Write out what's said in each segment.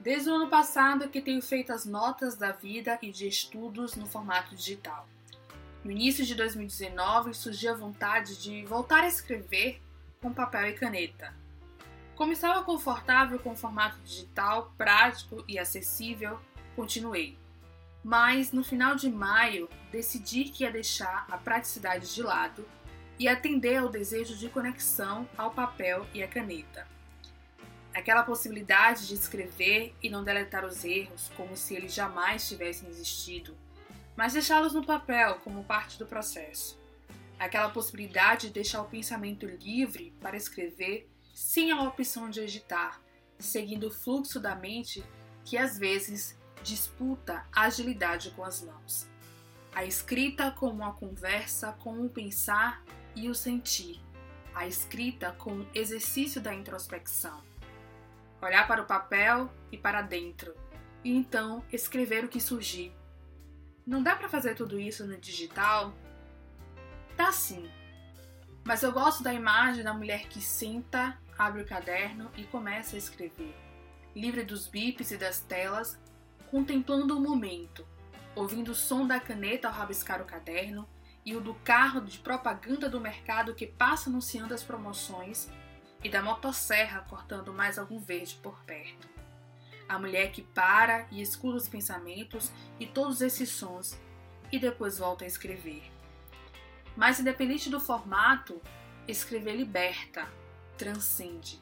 Desde o ano passado que tenho feito as notas da vida e de estudos no formato digital. No início de 2019 surgiu a vontade de voltar a escrever com papel e caneta. Como estava confortável com o formato digital, prático e acessível, continuei. Mas no final de maio decidi que ia deixar a praticidade de lado e atender ao desejo de conexão ao papel e à caneta. Aquela possibilidade de escrever e não deletar os erros como se eles jamais tivessem existido, mas deixá-los no papel como parte do processo. Aquela possibilidade de deixar o pensamento livre para escrever sem a opção de editar, seguindo o fluxo da mente que às vezes disputa a agilidade com as mãos. A escrita como uma conversa com o pensar e o sentir. A escrita como exercício da introspecção. Olhar para o papel e para dentro, e então escrever o que surgir. Não dá para fazer tudo isso no digital? Dá sim. Mas eu gosto da imagem da mulher que senta, abre o caderno e começa a escrever, livre dos bips e das telas, contemplando o momento, ouvindo o som da caneta ao rabiscar o caderno e o do carro de propaganda do mercado que passa anunciando as promoções e da motosserra cortando mais algum verde por perto. A mulher que para e escuta os pensamentos e todos esses sons e depois volta a escrever. Mas independente do formato, escrever liberta, transcende.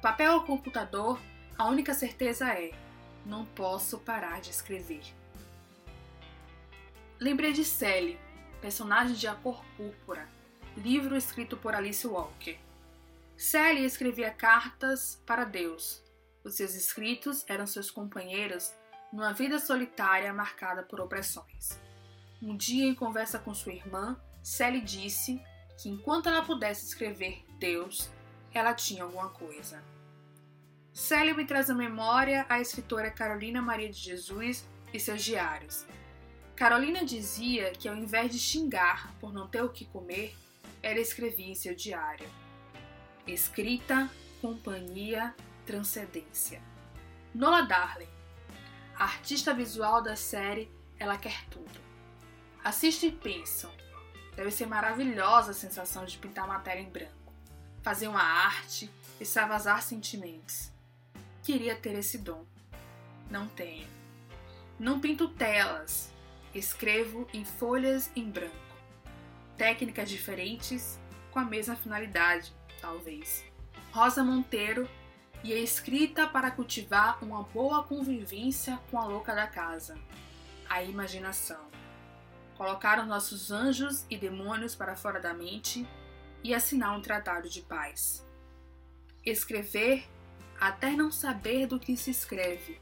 Papel ou computador, a única certeza é não posso parar de escrever. Lembrei de Sally, personagem de A Cor Púrpura, livro escrito por Alice Walker. Sally escrevia cartas para Deus. Os seus escritos eram seus companheiros numa vida solitária marcada por opressões. Um dia, em conversa com sua irmã, Sally disse que enquanto ela pudesse escrever Deus, ela tinha alguma coisa. Célia me traz à memória a escritora Carolina Maria de Jesus e seus diários. Carolina dizia que ao invés de xingar por não ter o que comer, ela escrevia em seu diário: Escrita, companhia, transcendência. Nola Darling, artista visual da série Ela Quer Tudo. Assistam e pensam. Deve ser maravilhosa a sensação de pintar matéria em branco, fazer uma arte, extravasar sentimentos. Queria ter esse dom. Não tenho. Não pinto telas. Escrevo em folhas em branco. Técnicas diferentes, com a mesma finalidade, talvez. Rosa Monteiro e a escrita para cultivar uma boa convivência com a louca da casa, a imaginação. Colocar os nossos anjos e demônios para fora da mente e assinar um tratado de paz. Escrever até não saber do que se escreve.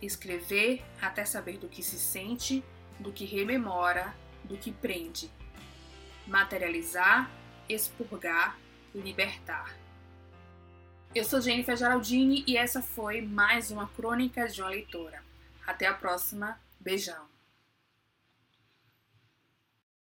Escrever até saber do que se sente, do que rememora, do que prende. Materializar, expurgar, libertar. Eu sou Jennifer Geraldini e essa foi mais uma crônica de uma leitora. Até a próxima. Beijão.